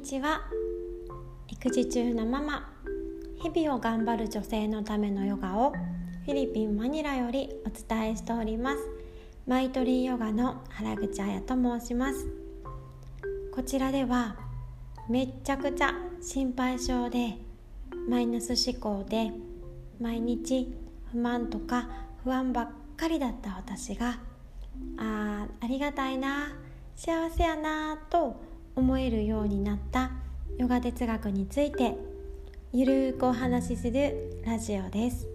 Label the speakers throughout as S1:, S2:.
S1: にちは。育児中のママ。日々を頑張る女性のためのヨガをフィリピン・マニラよりお伝えしております。マイトリーヨガの原口彩と申します。こちらではめっちゃくちゃ心配性でマイナス思考で毎日不満とか不安ばっかりだった私があありがたいな幸せやなと思えるようになったヨガ哲学についてゆるーくお話しするラジオです。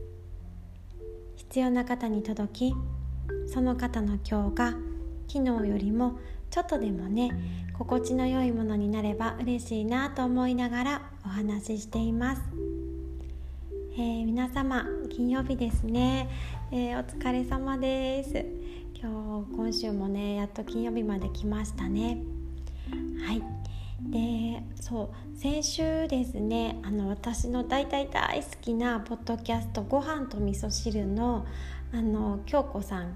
S1: 必要な方に届きその方の今日が昨日よりもちょっとでもね心地の良いものになれば嬉しいなと思いながらお話ししています、えー、皆様金曜日ですね、えー、お疲れ様です。今日今週もねやっと金曜日まで来ましたね。はい。でそう先週ですねあの私の大大大好きなポッドキャスト「ご飯と味噌汁の」あの京子さん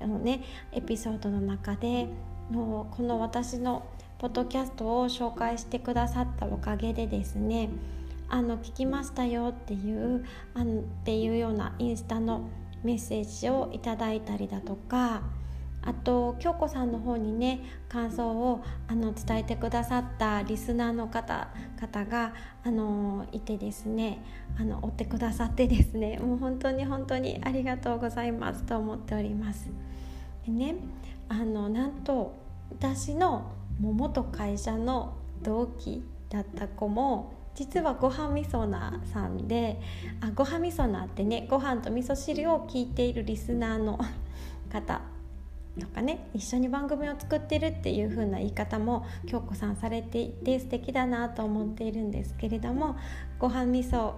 S1: のねエピソードの中でのこの私のポッドキャストを紹介してくださったおかげでですねあの聞きましたよっていうあのっていうようなインスタのメッセージをいただいたりだとかあと京子さんの方にね感想をあの伝えてくださったリスナーの方方があのいてですねあの追ってくださってですね もう本当に本当にありがとうございますと思っております。でねあのなんと私の元会社の同期だった子も実はご飯みそなさんであご飯みそなってねご飯と味噌汁を聞いているリスナーの方とかね一緒に番組を作ってるっていう風な言い方も京子さんされていて素敵だなと思っているんですけれどもご飯味噌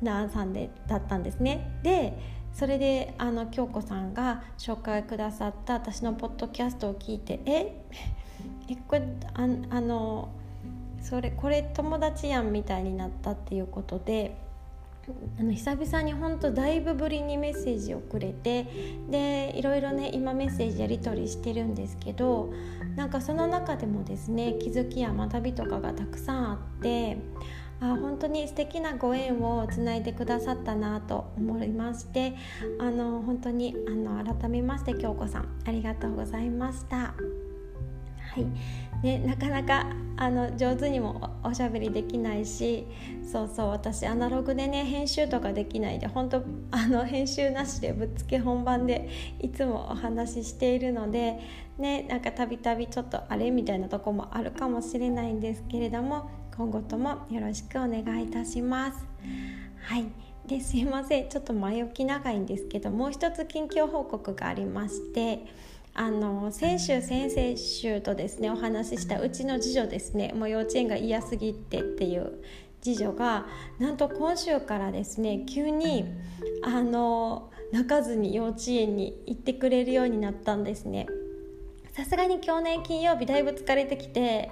S1: なさんでだったんですね。でそれであの京子さんが紹介くださった私のポッドキャストを聞いて「え？えこれああのそれこれ友達やん」みたいになったっていうことで。あの久々に本当だいぶぶりにメッセージをくれてでいろいろね今メッセージやり取りしてるんですけどなんかその中でもですね気づきや学びとかがたくさんあってあ本当に素敵なご縁をつないでくださったなと思いましてあの本当にあの改めまして京子さんありがとうございました。はいね、なかなかあの上手にもおしゃべりできないしそうそう私アナログでね編集とかできないで本当あの編集なしでぶっつけ本番でいつもお話ししているのでねなんかたびたびちょっとあれみたいなとこもあるかもしれないんですけれども今後ともよろしくお願いいたします。はいですいませんちょっと前置き長いんですけどもう一つ近況報告がありましてあの先週先々週とですねお話ししたうちの次女ですねもう幼稚園が嫌すぎてっていう次女がなんと今週からですね急にあの泣かずに幼稚園に行ってくれるようになったんですね。さすがに去年金曜日だいぶ疲れてきて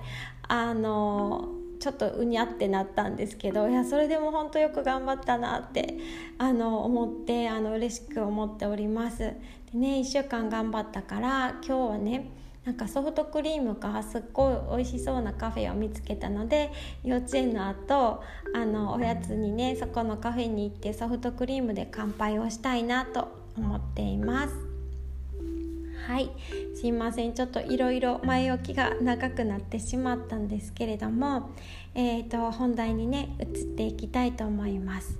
S1: あのちょっとうにゃってなったんですけどいやそれでも本当よく頑張ったなってあの思ってあの嬉しく思っております。でね1週間頑張ったから今日はねなんかソフトクリームがすっごい美味しそうなカフェを見つけたので幼稚園の後あのおやつにねそこのカフェに行ってソフトクリームで乾杯をしたいなと思っています。はい。すいません。ちょっといろいろ前置きが長くなってしまったんですけれども、えーと、本題にね移っていきたいと思います。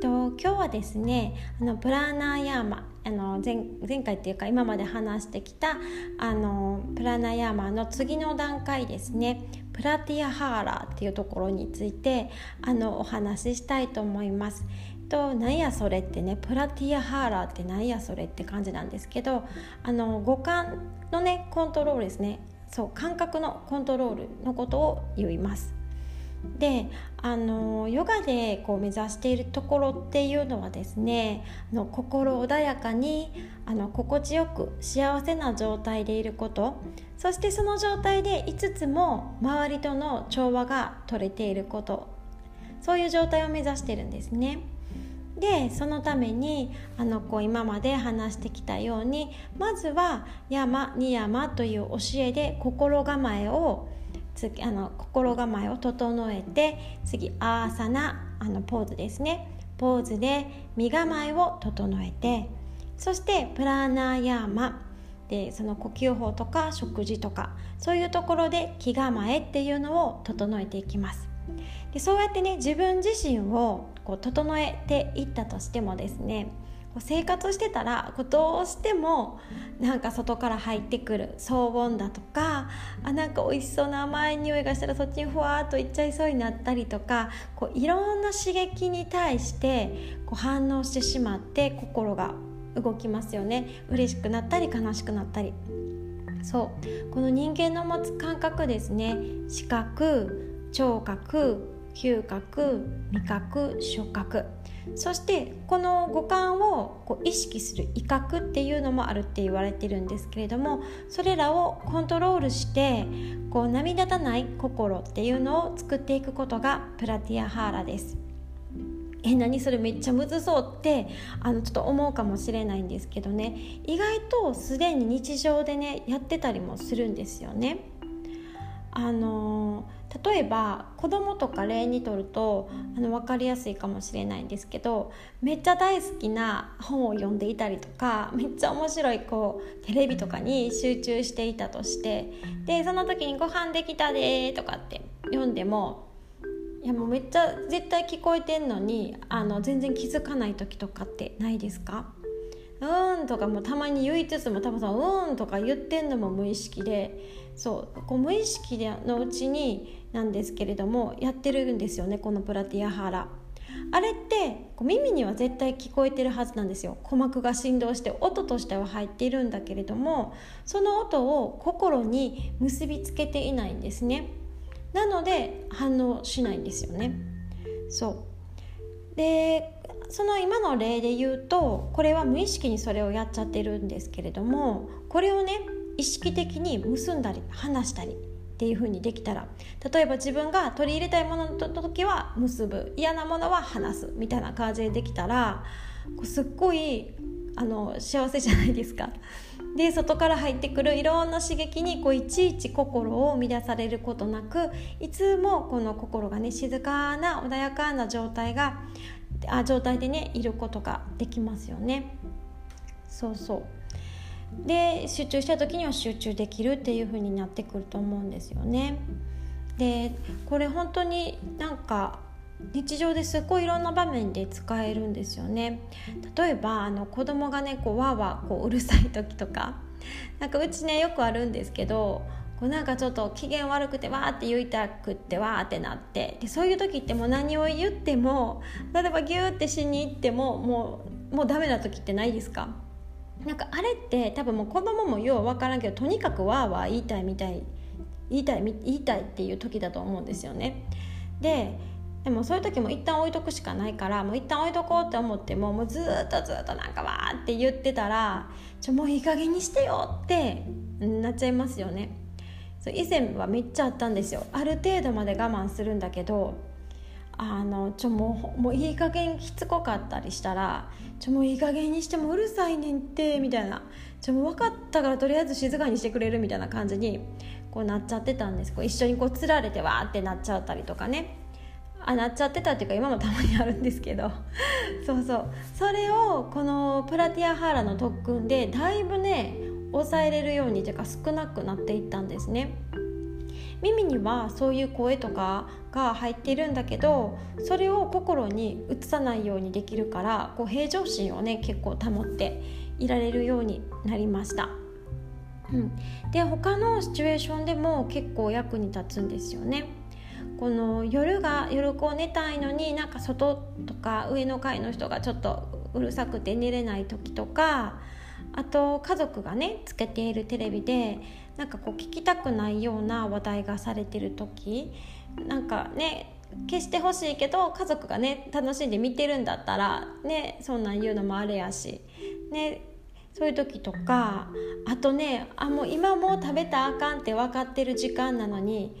S1: と今日はですねあのプラナーヤーマ。あの前前回っていうか今まで話してきたあのプラナヤーマの次の段階ですね。プラティアハーラーっていうところについてあのお話ししたいと思います。となんやそれってねプラティアハーラーってなんやそれって感じなんですけどあの五感のねコントロールですね。そう感覚のコントロールのことを言います。であのヨガでこう目指しているところっていうのはですねあの心穏やかにあの心地よく幸せな状態でいることそしてその状態で5つも周りとの調和が取れていることそういう状態を目指してるんですね。でそのためにあのこう今まで話してきたようにまずは山ニヤマという教えで心構えを次あの心構えを整えて次アーサナあのポーズですね。ポーズで身構えを整えてそしてプラーナーヤーマでその呼吸法とか食事とかそういうところで気構えっていうのを整えていきます。でそうやってね自分自身をこう整えていったとしてもですね生活してたらどうしてもなんか外から入ってくる騒音だとかあなんか美味しそうな甘い匂いがしたらそっちにふわっといっちゃいそうになったりとかこういろんな刺激に対してこう反応してしまって心が動きますよね。嬉しくなったり悲しくなったり。そう。この人間の持つ感覚ですね。視覚聴覚嗅覚味覚触覚そしてこの五感をこう意識する威嚇っていうのもあるって言われてるんですけれどもそれらをコントロールしてこう波立たない心っていうのを作っていくことがプラティアハーラです。え何それめっちゃむずそうってあのちょっと思うかもしれないんですけどね意外とすでに日常でねやってたりもするんですよね。あの例えば子供とか例にとるとあの分かりやすいかもしれないんですけどめっちゃ大好きな本を読んでいたりとかめっちゃ面白いこうテレビとかに集中していたとしてでその時に「ご飯できたで」とかって読んでもいやもうめっちゃ絶対聞こえてんのにあの全然気づかない時とかってないですか？うーんとかもたまに言いつつも多分さうーんとか言ってんのも無意識でそうこう無意識のうちになんですけれどもやってるんですよねこのプラティアハラ。あれってこう耳には絶対聞こえてるはずなんですよ。鼓膜が振動して音としては入っているんだけれどもその音を心に結びつけていないんですね。なので反応しないんですよね。そう。でその今の例で言うとこれは無意識にそれをやっちゃってるんですけれどもこれをね意識的に結んだり話したりっていう風にできたら例えば自分が取り入れたいものの時は結ぶ嫌なものは話すみたいな感じでできたらこうすっごいあの幸せじゃないですか。で外から入ってくるいろんな刺激にこういちいち心を乱されることなくいつもこの心がね静かな穏やかな状態があ状態でねいることができますよね。そうそうで集中した時には集中できるっていう風になってくると思うんですよね。でこれ本当になんか日常ですごいいろんな場面で使えるんですよね例えばあの子供がねこうわーわーこううるさい時とかなんかうちねよくあるんですけどこうなんかちょっと機嫌悪くてわーって言いたくってわーってなってでそういう時ってもう何を言っても例えばギューってしに行ってももうもうダメな時ってないですか？なんかあれって多分もう子供もよう分からんけどとにかくわーわー言いたいみたい言いたい言いたいっていう時だと思うんですよね。ででもそういう時も一旦置いとくしかないからもう一旦置いとこうって思ってももうずっとずっとなんかわーって言ってたらちょもういい加減にしてよってなっちゃいますよねそう以前はめっちゃあったんですよある程度まで我慢するんだけどあのちょもうもういい加減しつこかったりしたらちょもういい加減にしてもうるさいねんってみたいな。ちょもう分かったからとりあえず静かにしてくれるみたいな感じにこうなっちゃってたんです。こう一緒にこうつられてわーってなっちゃったりとかね。あなっちゃってたっていうか今もたまにあるんですけど。そうそう。それをこのプラティアハーラの特訓でだいぶね抑えれるようにというか少なくなっていったんですね。耳にはそういう声とかが入っているんだけどそれを心に移さないようにできるからこう平常心をね結構保っていられるようになりました。うん、で他のシチュエーションでも結構役に立つんですよね。この夜が夜こう寝たいのになんか外とか上の階の人がちょっとうるさくて寝れない時とかあと家族がねつけているテレビでなんかこう聞きたくないような話題がされてる時なんかね消してほしいけど家族がね楽しんで見てるんだったらねそんなん言うのもあれやしねそういう時とかあとねあもう今もう食べたあかんって分かってる時間なのに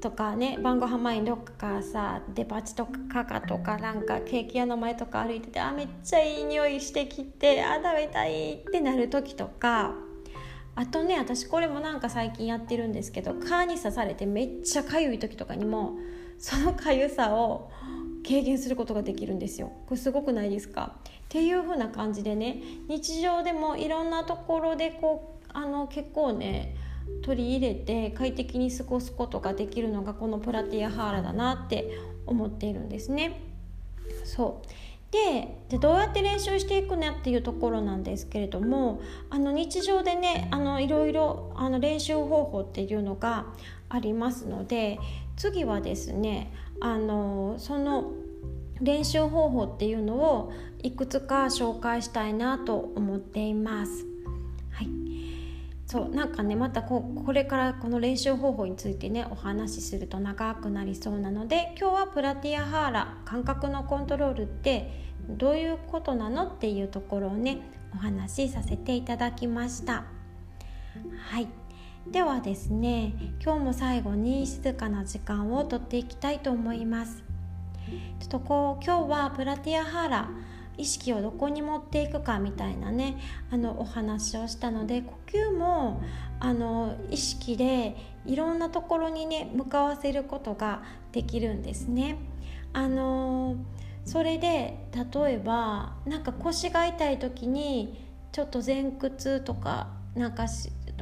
S1: とかね晩ご飯前にどっかさデパ地とかカカとかなんかケーキ屋の前とか歩いててあめっちゃいい匂いしてきてあ食べたいってなる時とかあとね私これもなんか最近やってるんですけど蚊に刺されてめっちゃかゆい時とかにもそのかゆさを軽減することができるんですよ。これすごくないですか？っていう風な感じでね日常でもいろんなところでこうあの結構ね取り入れて快適に過ごすことができるのがこのプラティアハーラだなって思っているんですね。そう。ででどうやって練習していくねっていうところなんですけれどもあの日常でねあのいろいろあの練習方法っていうのがありますので次はですねあのその練習方法っていうのをいくつか紹介したいなと思っています。そうなんかねまたここれからこの練習方法についてねお話しすると長くなりそうなので今日はプラティアハーラ感覚のコントロールってどういうことなのっていうところをねお話しさせていただきました。はいではですね今日も最後に静かな時間をとっていきたいと思いますちょっとこう今日はプラティアハーラ意識をどこに持っていくかみたいなねあのお話をしたので呼吸もあの意識でいろんなところにね向かわせることができるんですね。あのそれで例えばなんか腰が痛い時にちょっと前屈とかなんか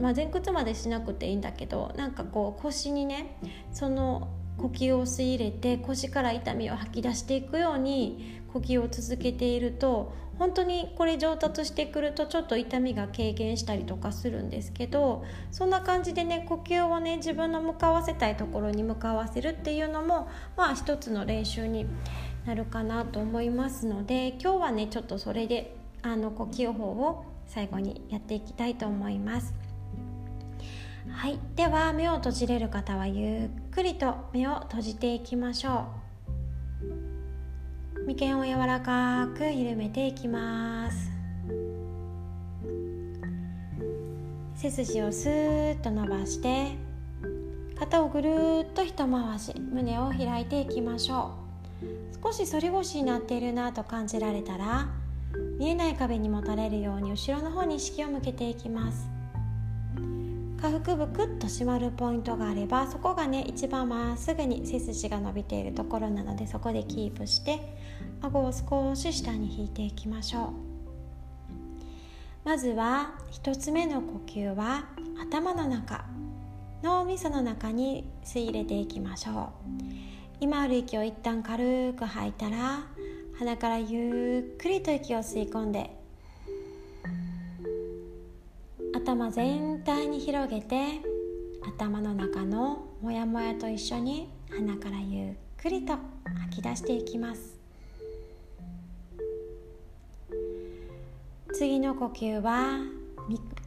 S1: まあ、前屈までしなくていいんだけどなんかこう腰にねその呼吸を吸い入れて腰から痛みを吐き出していくように呼吸を続けていると本当にこれ上達してくるとちょっと痛みが軽減したりとかするんですけどそんな感じでね呼吸をね自分の向かわせたいところに向かわせるっていうのもまあ一つの練習になるかなと思いますので今日はねちょっとそれであの呼吸法を最後にやっていきたいと思います。はい。では目を閉じれる方はゆっくりと目を閉じていきましょう。眉間を柔らかく緩めていきます。背筋をスーッと伸ばして肩をぐるっと一回し胸を開いていきましょう。少し反り腰になっているなと感じられたら見えない壁にもたれるように後ろの方に意識を向けていきます。下腹部クッと締まるポイントがあればそこがね一番まっすぐに背筋が伸びているところなのでそこでキープして顎を少し下に引いていきましょう。まずは1つ目の呼吸は頭の中脳みその中に吸い入れていきましょう。今ある息を一旦軽く吐いたら鼻からゆっくりと息を吸い込んで頭全体に広げて頭の中のモヤモヤと一緒に鼻からゆっくりと吐き出していきます。次の呼吸は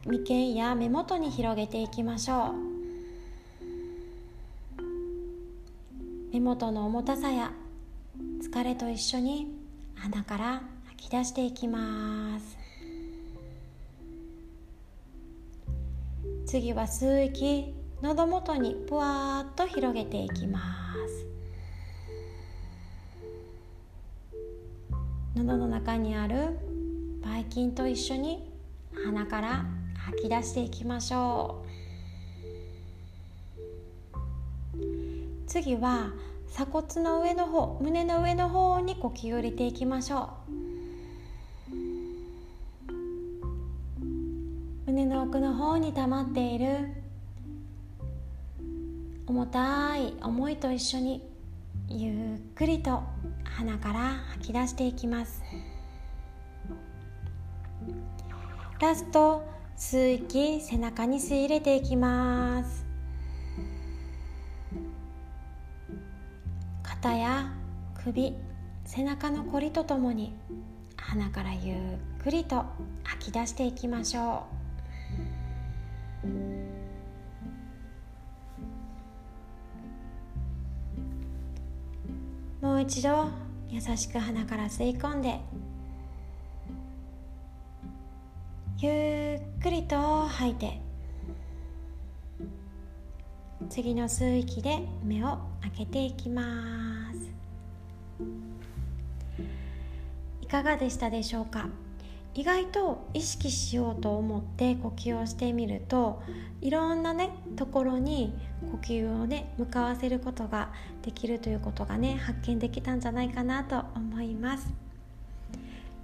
S1: 眉間や目元に広げていきましょう。目元の重たさや疲れと一緒に鼻から吐き出していきます。次は吸う息喉元にぷわっと広げていきます。喉の中にあるばい菌と一緒に鼻から吐き出していきましょう。次は鎖骨の上の方胸の上の方に呼吸を入れていきましょう。奥の方に溜まっている。重たい思いと一緒にゆっくりと鼻から吐き出していきます。ラスト吸う息背中に吸い入れていきます。肩や首背中のこりとともに鼻からゆっくりと吐き出していきましょう。もう一度優しく鼻から吸い込んでゆっくりと吐いて次の吸う息で目を開けていきます。いかがでしたでしょうか？意外と意識しようと思って呼吸をしてみるといろんなねところに呼吸をね向かわせることができるということがね発見できたんじゃないかなと思います。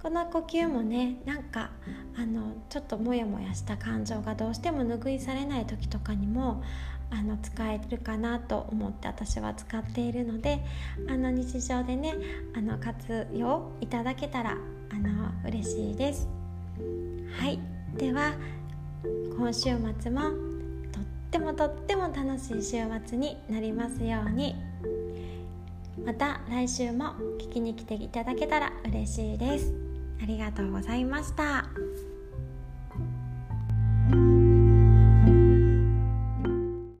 S1: この呼吸もねなんかあのちょっとモヤモヤした感情がどうしても拭いされない時とかにもあの使えるかなと思って私は使っているのであの日常でねあの活用いただけたらあの嬉しいです。はい。では今週末もとってもとっても楽しい週末になりますように。また来週も聞きに来ていただけたら嬉しいです。ありがとうございました。